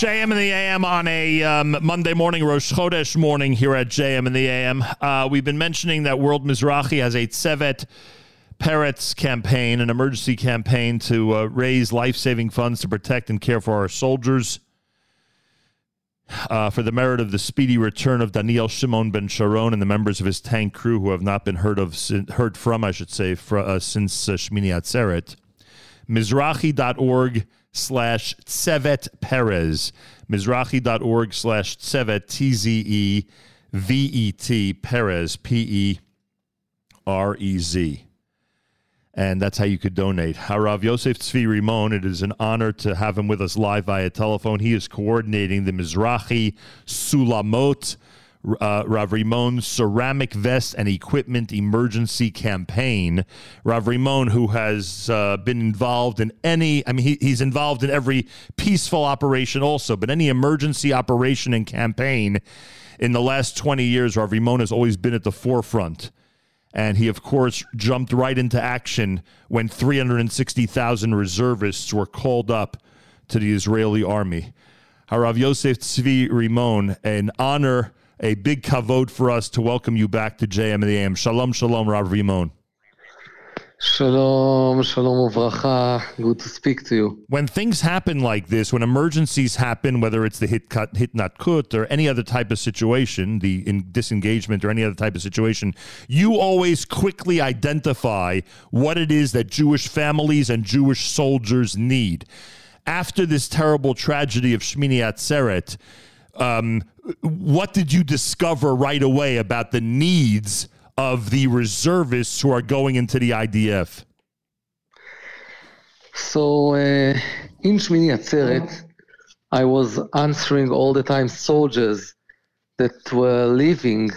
JM in the AM on a um, Monday morning, Rosh Chodesh morning here at JM in the AM. Uh, we've been mentioning that World Mizrachi has a Tzevet Perez campaign, an emergency campaign to uh, raise life saving funds to protect and care for our soldiers. Uh, for the merit of the speedy return of Daniel Shimon ben Sharon and the members of his tank crew who have not been heard of heard from, I should say, for, uh, since uh, Shmini Atzeret. Mizrachi.org slash Tzevet Perez. Mizrachi.org slash Tzevet, T Z E V E T, Perez, P E R E Z. And that's how you could donate. Harav Yosef Tzvi Rimon, it is an honor to have him with us live via telephone. He is coordinating the Mizrachi Sulamot uh, Rav Rimon ceramic vest and equipment emergency campaign. Rav Rimon, who has uh, been involved in any, I mean, he, he's involved in every peaceful operation also, but any emergency operation and campaign in the last 20 years, Rav Rimon has always been at the forefront. And he, of course, jumped right into action when 360,000 reservists were called up to the Israeli army. Harav Yosef Tzvi Rimon, an honor a big kavod for us to welcome you back to JM in the AM. Shalom, shalom, Rav Rimon. Shalom, shalom uvracha. Good to speak to you. When things happen like this, when emergencies happen, whether it's the hit cut, hitnatkut, or any other type of situation, the disengagement or any other type of situation, you always quickly identify what it is that Jewish families and Jewish soldiers need. After this terrible tragedy of Shmini Atzeret, um, what did you discover right away about the needs of the reservists who are going into the IDF? So, uh, in Shmini Atzeret, I was answering all the time soldiers that were leaving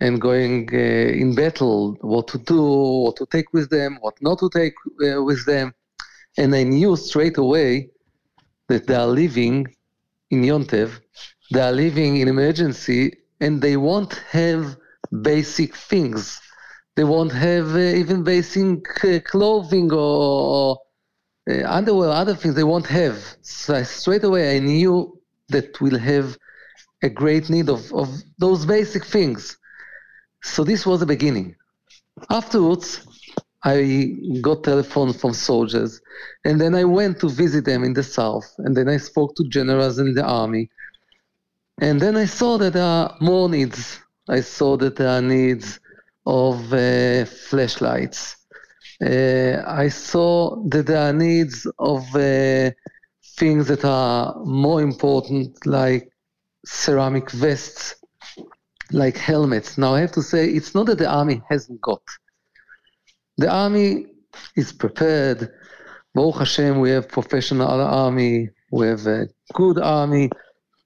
and going uh, in battle, what to do, what to take with them, what not to take uh, with them. And I knew straight away that they are leaving in Yontev they are living in emergency and they won't have basic things. They won't have uh, even basic uh, clothing or, uh, underwear, other things they won't have. So I, straight away I knew that we'll have a great need of, of those basic things. So this was the beginning. Afterwards, I got telephone from soldiers, and then I went to visit them in the south, and then I spoke to generals in the army, and then I saw that there are more needs. I saw that there are needs of uh, flashlights. Uh, I saw that there are needs of uh, things that are more important, like ceramic vests, like helmets. Now, I have to say, it's not that the army hasn't got. The army is prepared. Baruch Hashem, we have professional army, we have a good army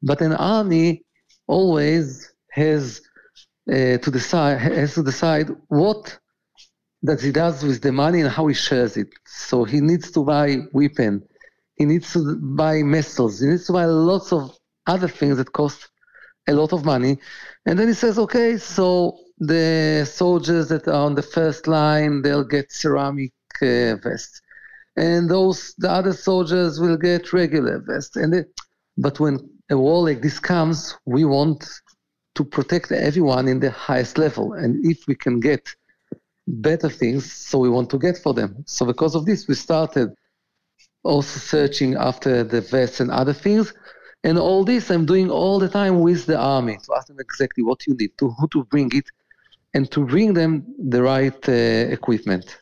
but an army always has uh, to decide has to decide what that he does with the money and how he shares it. So he needs to buy weapon, he needs to buy missiles, he needs to buy lots of other things that cost a lot of money. And then he says, okay, so the soldiers that are on the first line, they'll get ceramic uh, vests. And those the other soldiers will get regular vests. And but when a war like this comes, we want to protect everyone in the highest level. And if we can get better things, so we want to get for them. So because of this, we started also searching after the vests and other things. And all this I'm doing all the time with the army to ask them exactly what you need, to who to bring it, and to bring them the right uh, equipment.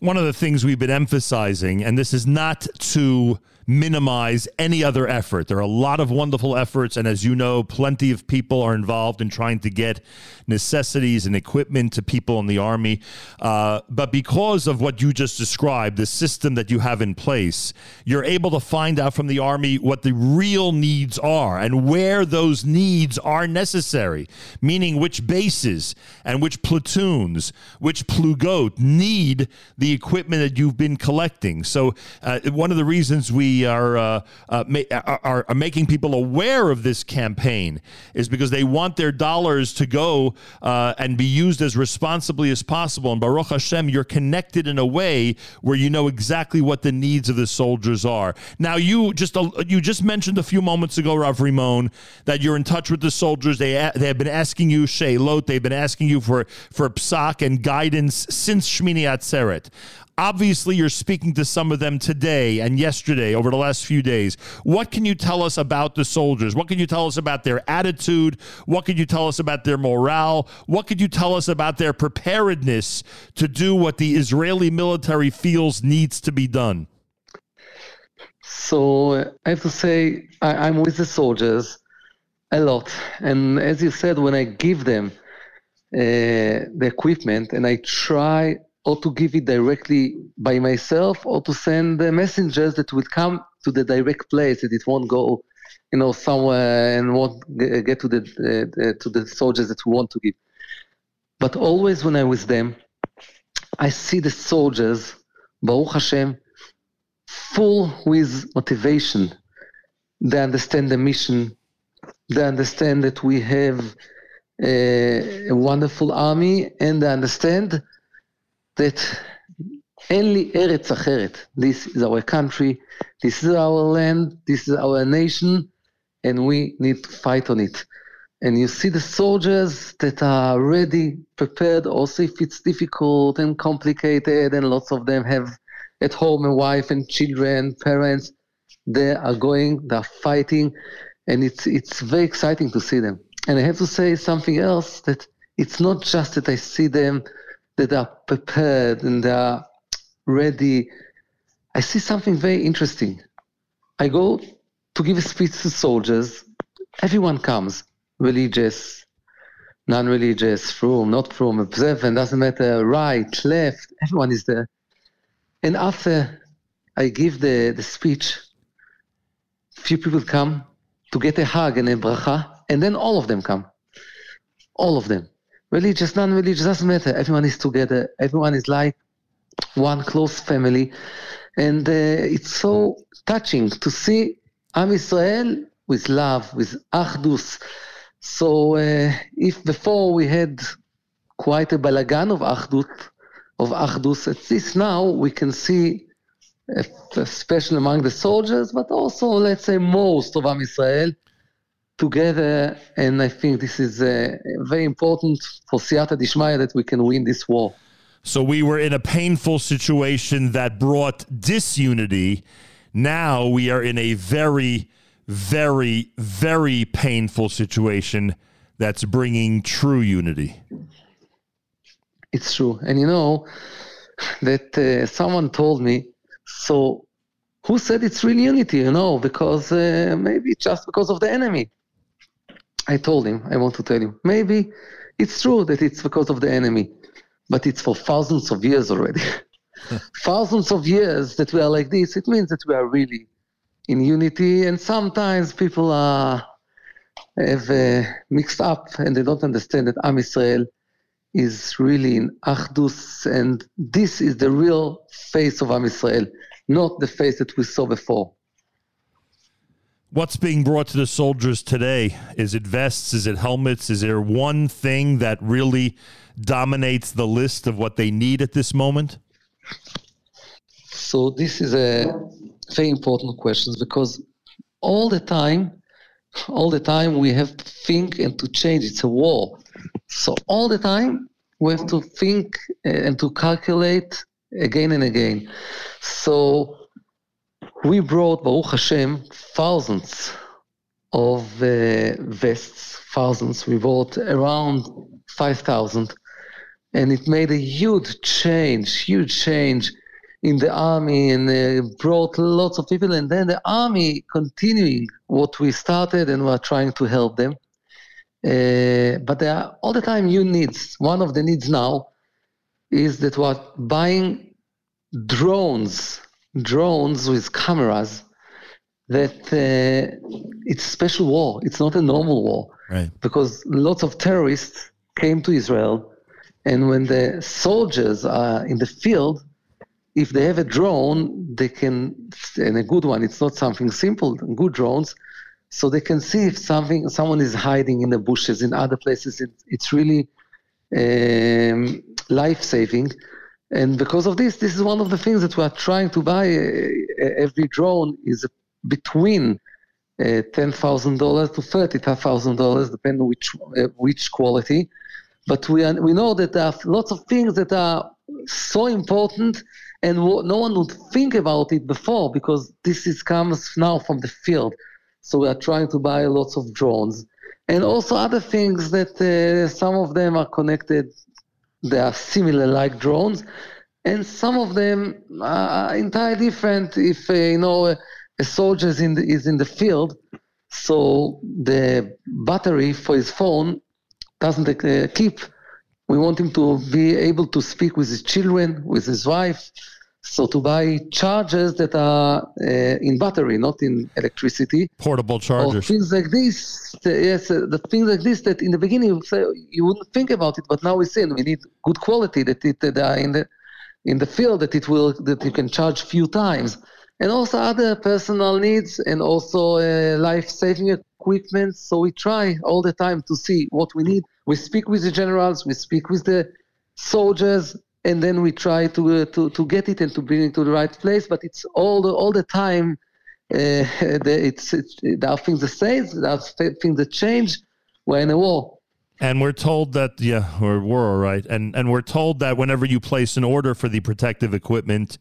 One of the things we've been emphasizing, and this is not to minimize any other effort. There are a lot of wonderful efforts, and as you know, plenty of people are involved in trying to get necessities and equipment to people in the Army. Uh, but because of what you just described, the system that you have in place, you're able to find out from the Army what the real needs are and where those needs are necessary, meaning which bases and which platoons, which plugot need the equipment that you've been collecting. So, uh, one of the reasons we are, uh, uh, ma- are, are making people aware of this campaign is because they want their dollars to go uh, and be used as responsibly as possible. And Baruch Hashem, you're connected in a way where you know exactly what the needs of the soldiers are. Now, you just you just mentioned a few moments ago, Rav Rimon, that you're in touch with the soldiers. They they have been asking you Sheilot. They've been asking you for for psak and guidance since Shmini Atzeret. Obviously, you're speaking to some of them today and yesterday over the last few days. What can you tell us about the soldiers? What can you tell us about their attitude? What can you tell us about their morale? What could you tell us about their preparedness to do what the Israeli military feels needs to be done? So I have to say, I, I'm with the soldiers a lot. And as you said, when I give them uh, the equipment and I try or to give it directly by myself or to send the messengers that will come to the direct place that it won't go you know somewhere and won't uh, get to the uh, uh, to the soldiers that we want to give. But always when i was with them i see the soldiers baruch hashem full with motivation. They understand the mission. They understand that we have a, a wonderful army and they understand that only Eretz Acheret, this is our country, this is our land, this is our nation, and we need to fight on it. And you see the soldiers that are ready, prepared, also if it's difficult and complicated, and lots of them have at home a wife and children, parents, they are going, they are fighting, and it's it's very exciting to see them. And I have to say something else that it's not just that I see them that are prepared and they are ready. I see something very interesting. I go to give a speech to soldiers. Everyone comes, religious, non-religious, from, not from, observant, doesn't matter, right, left, everyone is there. And after I give the, the speech, few people come to get a hug and a bracha, and then all of them come. All of them religious, non-religious, doesn't matter. Everyone is together. Everyone is like one close family. And uh, it's so touching to see Am Israel with love, with achdus. So uh, if before we had quite a balagan of achdut, of achdus, at least now we can see, especially among the soldiers, but also let's say most of Am Israel, together, and I think this is uh, very important for Siyata Dishmaya that we can win this war. So we were in a painful situation that brought disunity. Now we are in a very, very, very painful situation that's bringing true unity. It's true. And you know that uh, someone told me, so who said it's real unity? You know, because uh, maybe just because of the enemy. I told him, I want to tell you, maybe it's true that it's because of the enemy, but it's for thousands of years already. thousands of years that we are like this, it means that we are really in unity, and sometimes people are have uh, mixed up and they don't understand that Am Israel is really in Achdus, and this is the real face of Am Israel, not the face that we saw before. What's being brought to the soldiers today? Is it vests? Is it helmets? Is there one thing that really dominates the list of what they need at this moment? So this is a very important question because all the time, all the time we have to think and to change. It's a war, so all the time we have to think uh, and to calculate again and again. So we brought, Baruch Hashem, thousands of uh, vests, thousands. We bought around 5,000. And it made a huge change, huge change in the army and uh, brought lots of people. And then the army continuing what we started and we're trying to help them. Uh, but there are all the time new needs. One of the needs now is that we're buying drones drones with cameras that uh, it's a special war. It's not a normal war. Right. Because lots of terrorists came to Israel, and when the soldiers are in the field, if they have a drone, they can, and a good one, it's not something simple, good drones, so they can see if something, someone is hiding in the bushes in other places. It, it's really um, life saving. And because of this, this is one of the things that we are trying to buy. Uh, every drone is between uh, $10,000 to $30,000, depending on which, uh, which quality. But we, are, we know that there are lots of things that are so important and no one would think about it before because this is comes now from the field. So we are trying to buy lots of drones and also other things that uh, some of them are connected. They are similar like drones, and some of them are entirely different. If uh, you know a, a soldier is in the, is in the field, so the battery for his phone doesn't uh, keep. We want him to be able to speak with his children, with his wife. So to buy chargers that are uh, in battery, not in electricity, portable chargers, things like this. yes, uh, the things like this that in the beginning you, say, you wouldn't think about it, but now we see we need good quality that it that are in the in the field that it will that you can charge few times, and also other personal needs and also uh, life saving equipment. So we try all the time to see what we need. We speak with the generals, we speak with the soldiers, and then we try to uh, to to get it and to bring it to the right place. But it's all the all the time. Uh, it's, it's there are things that stay, there are things that change. We're in a war. And we're told that yeah, we're, we're all right. And and we're told that whenever you place an order for the protective equipment,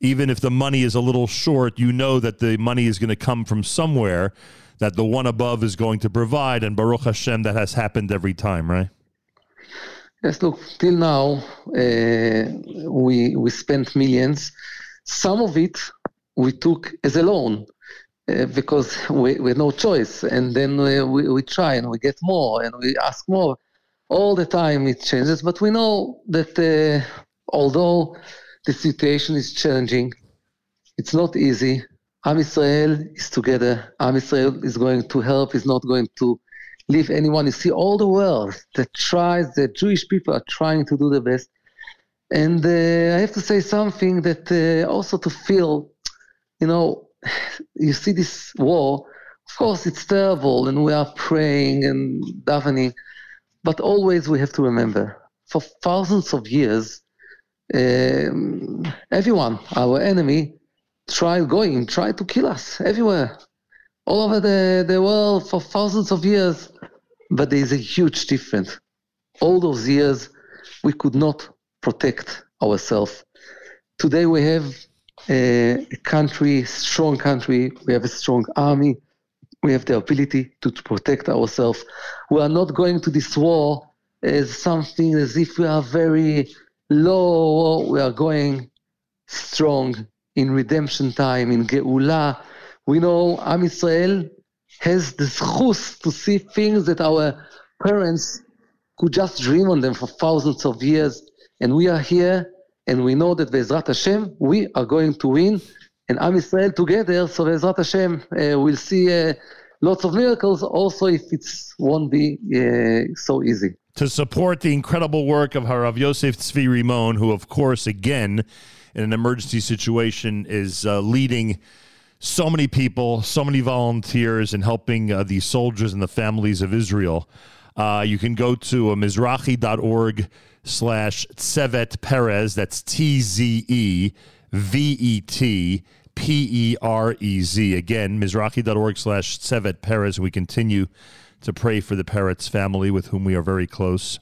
even if the money is a little short, you know that the money is going to come from somewhere that the one above is going to provide. And Baruch Hashem, that has happened every time, right? Yes, look, till now, uh, we, we spent millions. Some of it we took as a loan uh, because we, we had no choice. And then we, we, we try and we get more and we ask more. All the time it changes, but we know that uh, although the situation is challenging, it's not easy. Am Israel is together. Am Israel is going to help, is not going to leave anyone. You see all the world that tries, the Jewish people are trying to do the best. And uh, I have to say something that uh, also to feel, you know, you see this war, of course it's terrible and we are praying and davening, but always we have to remember for thousands of years, um, everyone, our enemy, tried going, tried to kill us everywhere, all over the, the world for thousands of years. But there is a huge difference. All those years, we could not protect ourselves. Today, we have uh, a country, strong country. We have a strong army. We have the ability to protect ourselves. We are not going to this war as something as if we are very low. We are going strong in redemption time, in Geula. We know Am Israel has the zchus to see things that our parents could just dream on them for thousands of years. And we are here, and we know that Bezrat Hashem, we are going to win, and Am Israel together. So Bezrat Hashem, uh, we'll see uh, lots of miracles. Also, if it won't be uh, so easy. To support the incredible work of Harav Yosef Tzvi Rimon, who, of course, again, in an emergency situation, is uh, leading so many people, so many volunteers in helping uh, the soldiers and the families of Israel. Uh, you can go to uh, mizrachi.org slash Tzevet Perez. That's T Z E V E T P E R E Z. Again, mizrachi.org slash Tzevet Perez. We continue to pray for the Perez family with whom we are very close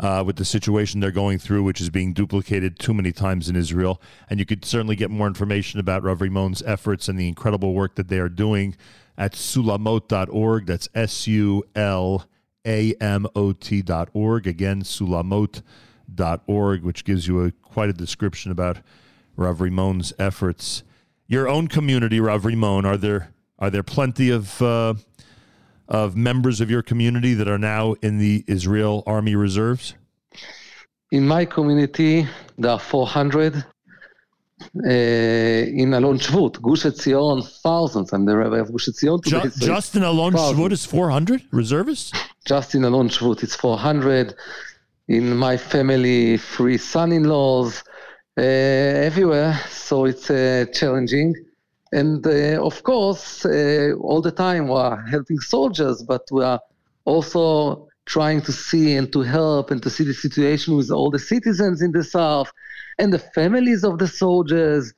uh, with the situation they're going through, which is being duplicated too many times in Israel. And you could certainly get more information about Rav Rimon's efforts and the incredible work that they are doing at sulamot.org. That's S U L A M O T.org. Again, sulamot.org, which gives you a, quite a description about Rav Rimon's efforts. Your own community, Rav Rimon, are there are there plenty of uh, of members of your community that are now in the Israel Army Reserves? In my community, there are 400. Uh, in Alon Shvut, Gush Etzion, thousands. I'm the rabbi of Gush Etzion today. Just, so just in Alon Shvut is 400 reservists? Just in Alon Shvut, it's 400. In my family, three son-in-laws, uh, everywhere, so it's uh, challenging. And uh, of course, uh, all the time we are helping soldiers, but we are also trying to see and to help and to see the situation with all the citizens in the south and the families of the soldiers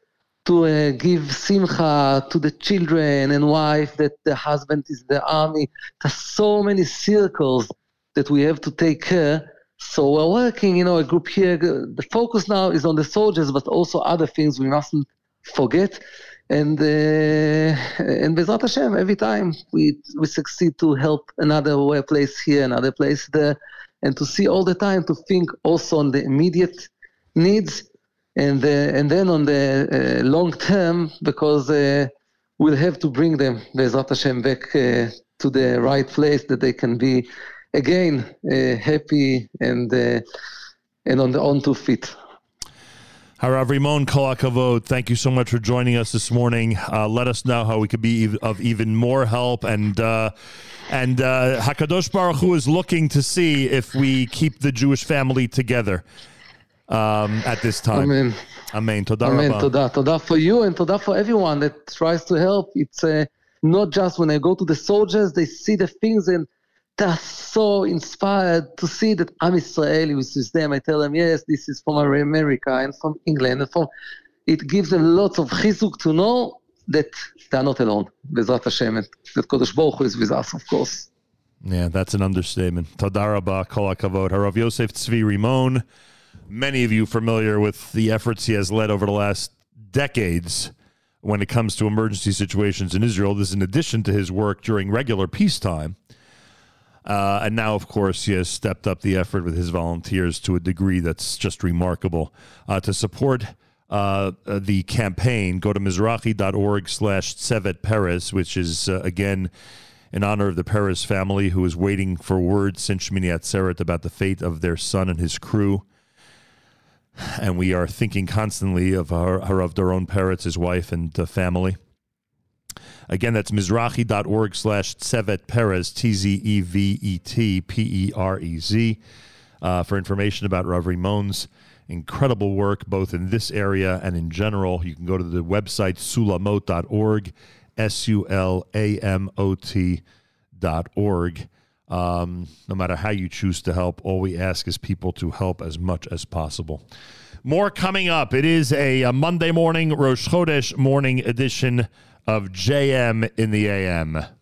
to uh, give simcha to the children and wife that the husband is in the army. There's so many circles that we have to take care. So we're working, you know, a group here. The focus now is on the soldiers, but also other things we mustn't forget. And uh, and Bezrat Hashem, every time we we succeed to help another place here, another place there, and to see all the time to think also on the immediate needs and uh, and then on the uh, long term because uh, we'll have to bring them Bezrat Hashem back to the right place that they can be again happy and and on the on two feet. Harav Rimon Kolakavod, thank you so much for joining us this morning. Uh, let us know how we could be of even more help. And uh, and uh, Hakadosh Baruch Hu is looking to see if we keep the Jewish family together um, at this time. Amen. Amen. Toda Amen. Toda. Toda for you and toda for everyone that tries to help. It's uh, not just when I go to the soldiers, they see the things and they're so inspired to see that I'm Israeli with them. I tell them, yes, this is from America and from England and from. It gives them lots of chizuk to know that they're not alone. Bezrat Hashem, and that Kodesh Baruch Hu is with us, of course. Yeah, that's an understatement. Todaraba, kol hakavod. Harav Yosef Tzvi Rimon many of you familiar with the efforts he has led over the last decades when it comes to emergency situations in Israel. This is in addition to his work during regular peacetime. Uh, and now, of course, he has stepped up the effort with his volunteers to a degree that's just remarkable. Uh, to support uh, uh the campaign, go to mizrachi.org slash Tzevet Perez, which is, uh, again, in honor of the Perez family who is waiting for word since Shmini Atzeret about the fate of their son and his crew and we are thinking constantly of of Doron Perez, his wife and the family. Again, that's mizrachi.org slash Tzevet Perez, T Z E V E T P E R E Z, uh, for information about Rav Rimon's incredible work, both in this area and in general. You can go to the website sulamot.org, S U L A M O T dot org. Um, no matter how you choose to help, all we ask is people to help as much as possible. More coming up. It is a, a Monday morning, Rosh Chodesh morning edition of JM in the AM.